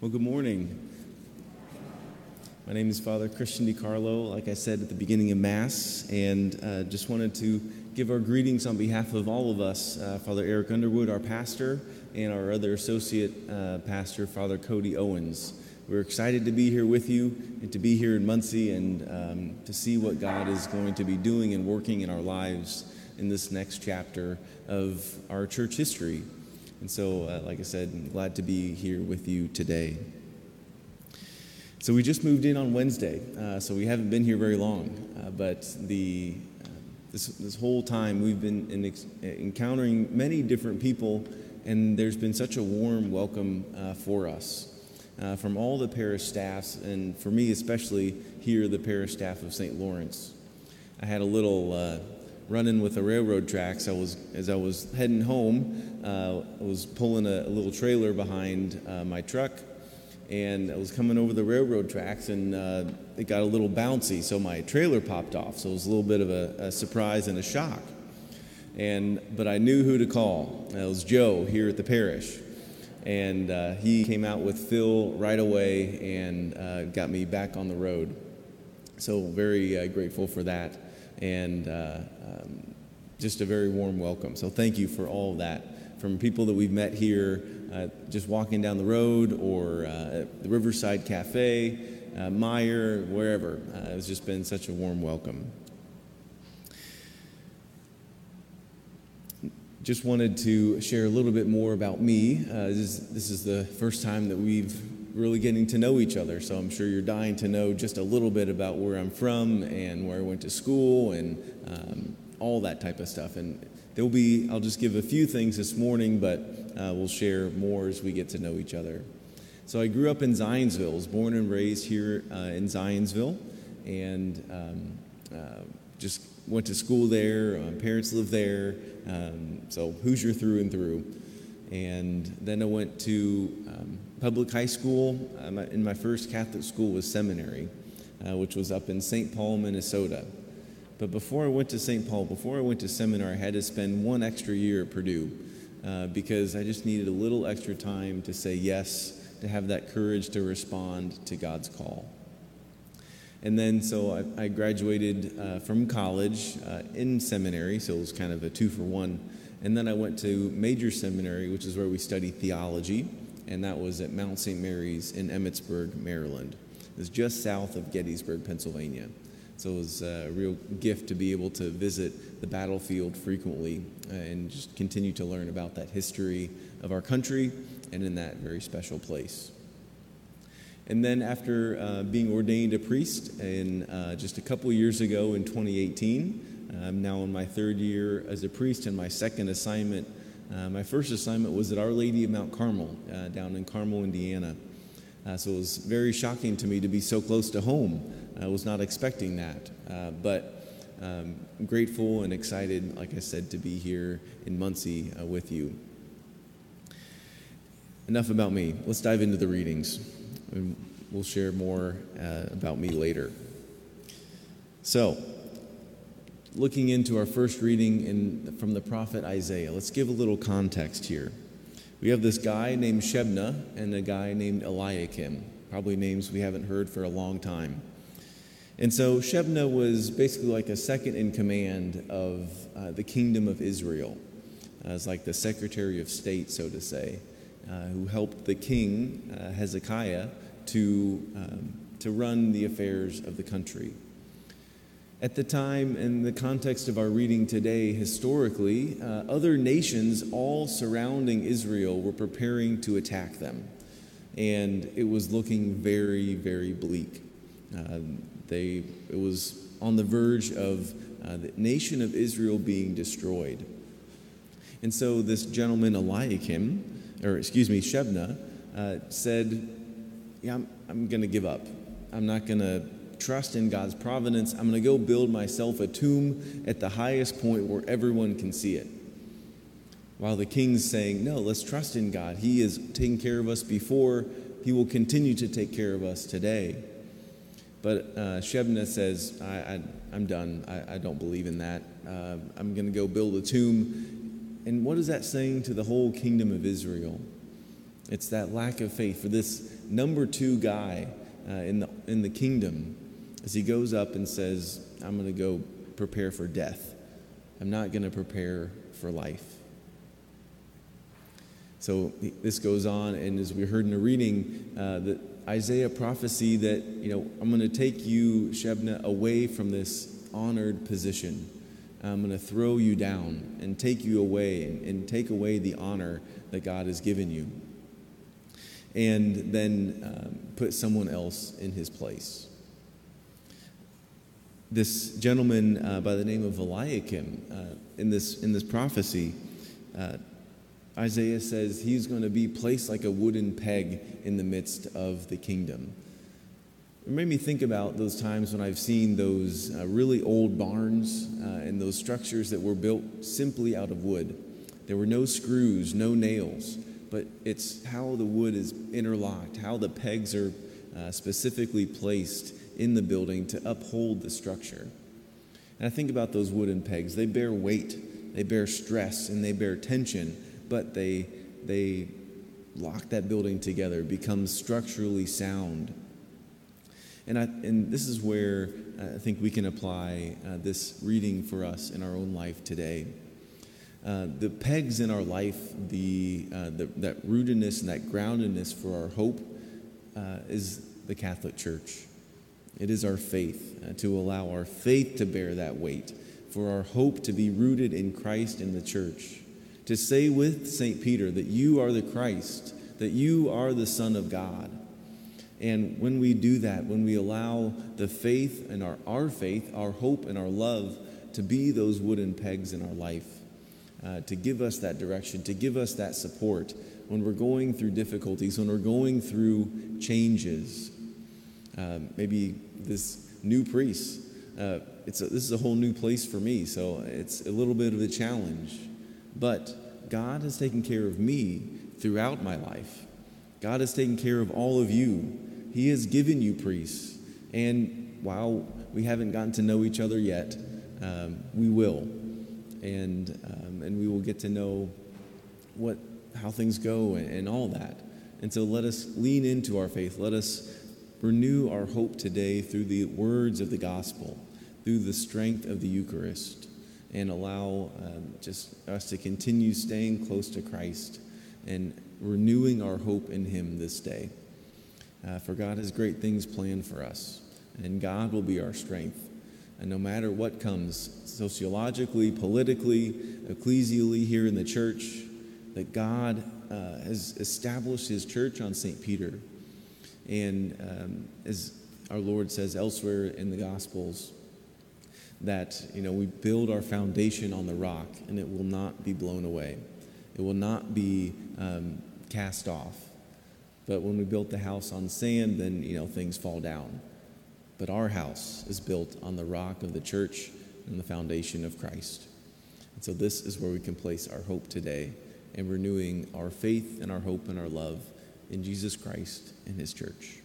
Well, good morning. My name is Father Christian DiCarlo, like I said at the beginning of Mass, and uh, just wanted to give our greetings on behalf of all of us uh, Father Eric Underwood, our pastor, and our other associate uh, pastor, Father Cody Owens. We're excited to be here with you and to be here in Muncie and um, to see what God is going to be doing and working in our lives in this next chapter of our church history. And so, uh, like I said, I'm glad to be here with you today. So we just moved in on Wednesday, uh, so we haven't been here very long. Uh, but the uh, this, this whole time we've been ex- encountering many different people, and there's been such a warm welcome uh, for us uh, from all the parish staffs, and for me especially here, the parish staff of St. Lawrence. I had a little uh, run-in with the railroad tracks. I was as I was heading home, I was pulling a, a, little trailer behind my truck and I was coming over the railroad tracks and uh, it got a little bouncy, so my trailer popped off. So it was a little bit of a, a surprise and a shock. And but I knew who to call. It was Joe here at the parish, and uh, he came out with Phil right away and uh, got me back on the road. So very uh, grateful for that, and uh, um, just a very warm welcome. So thank you for all that from people that we've met here uh, just walking down the road or uh, at the Riverside Cafe, uh, Meijer, wherever. Uh, it's just been such a warm welcome. Just wanted to share a little bit more about me. Uh, this, is, this is the first time that we've really getting to know each other. So I'm sure you're dying to know just a little bit about where I'm from and where I went to school and um, all that type of stuff. And there will be, I'll just give a few things this morning, but uh, we'll share more as we get to know each other. So I grew up in Zionsville, was born and raised here uh, in Zionsville, and um, uh, just went to school there. My parents lived there, um, so Hoosier through and through. And then I went to um, public high school. Um, in my first Catholic school was seminary, uh, which was up in St. Paul, Minnesota. But before I went to St. Paul, before I went to seminary, I had to spend one extra year at Purdue uh, because I just needed a little extra time to say yes, to have that courage to respond to God's call. And then, so I, I graduated uh, from college uh, in seminary, so it was kind of a two for one. And then I went to major seminary, which is where we study theology, and that was at Mount St. Mary's in Emmitsburg, Maryland. It's just south of Gettysburg, Pennsylvania. So it was a real gift to be able to visit the battlefield frequently uh, and just continue to learn about that history of our country and in that very special place. And then, after uh, being ordained a priest in uh, just a couple years ago in 2018, I'm now in my third year as a priest, and my second assignment, uh, my first assignment was at Our Lady of Mount Carmel uh, down in Carmel, Indiana. Uh, so it was very shocking to me to be so close to home. I was not expecting that, uh, but um, grateful and excited, like I said, to be here in Muncie uh, with you. Enough about me. Let's dive into the readings. And we'll share more uh, about me later. So, looking into our first reading in, from the prophet Isaiah, let's give a little context here. We have this guy named Shebna and a guy named Eliakim, probably names we haven't heard for a long time. And so Shebna was basically like a second in command of uh, the kingdom of Israel, as like the secretary of state, so to say, uh, who helped the king, uh, Hezekiah, to, um, to run the affairs of the country. At the time, in the context of our reading today, historically, uh, other nations all surrounding Israel were preparing to attack them. And it was looking very, very bleak. Uh, they, it was on the verge of uh, the nation of Israel being destroyed. And so this gentleman, Eliakim, or excuse me, Shebna, uh, said, Yeah, I'm, I'm going to give up. I'm not going to trust in God's providence. I'm going to go build myself a tomb at the highest point where everyone can see it. While the king's saying, No, let's trust in God. He has taken care of us before, He will continue to take care of us today. But uh, Shebna says, I, am done. I, I, don't believe in that. Uh, I'm going to go build a tomb. And what is that saying to the whole kingdom of Israel? It's that lack of faith for this, number two guy uh, in, the, in the kingdom as he goes up and says, I'm going to go prepare for death. I'm not going to prepare for life. So this goes on, and as we heard in the reading, uh, the Isaiah prophecy that, you know, I'm going to take you, Shebna, away from this honored position. I'm going to throw you down and take you away and, and take away the honor that God has given you. And then um, put someone else in his place. This gentleman uh, by the name of Eliakim, uh, in, this, in this prophecy, uh, Isaiah says he's going to be placed like a wooden peg in the midst of the kingdom. It made me think about those times when I've seen those uh, really old barns uh, and those structures that were built simply out of wood. There were no screws, no nails, but it's how the wood is interlocked, how the pegs are uh, specifically placed in the building to uphold the structure. And I think about those wooden pegs. They bear weight, they bear stress, and they bear tension but they, they lock that building together, becomes structurally sound. And, I, and this is where I think we can apply uh, this reading for us in our own life today. Uh, the pegs in our life, the, uh, the, that rootedness and that groundedness for our hope uh, is the Catholic Church. It is our faith uh, to allow our faith to bear that weight, for our hope to be rooted in Christ and the church to say with St. Peter that you are the Christ, that you are the Son of God. And when we do that, when we allow the faith and our, our faith, our hope and our love to be those wooden pegs in our life, uh, to give us that direction, to give us that support when we're going through difficulties, when we're going through changes. Uh, maybe this new priest, uh, it's a, this is a whole new place for me, so it's a little bit of a challenge. But God has taken care of me throughout my life. God has taken care of all of you. He has given you priests. And while we haven't gotten to know each other yet, um, we will. And, um, and we will get to know what, how things go and, and all that. And so let us lean into our faith. Let us renew our hope today through the words of the gospel, through the strength of the Eucharist and allow um, just us to continue staying close to Christ and renewing our hope in Him this day. Uh, for God has great things planned for us, and God will be our strength. And no matter what comes, sociologically, politically, ecclesially, here in the church, that God uh, has established His church on St. Peter. And um, as our Lord says elsewhere in the Gospels, that you know we build our foundation on the rock and it will not be blown away. It will not be um, cast off. But when we built the house on sand then you know things fall down. But our house is built on the rock of the church and the foundation of christ. And so this is where we can place our hope today and renewing our faith and our hope and our love in jesus christ and his church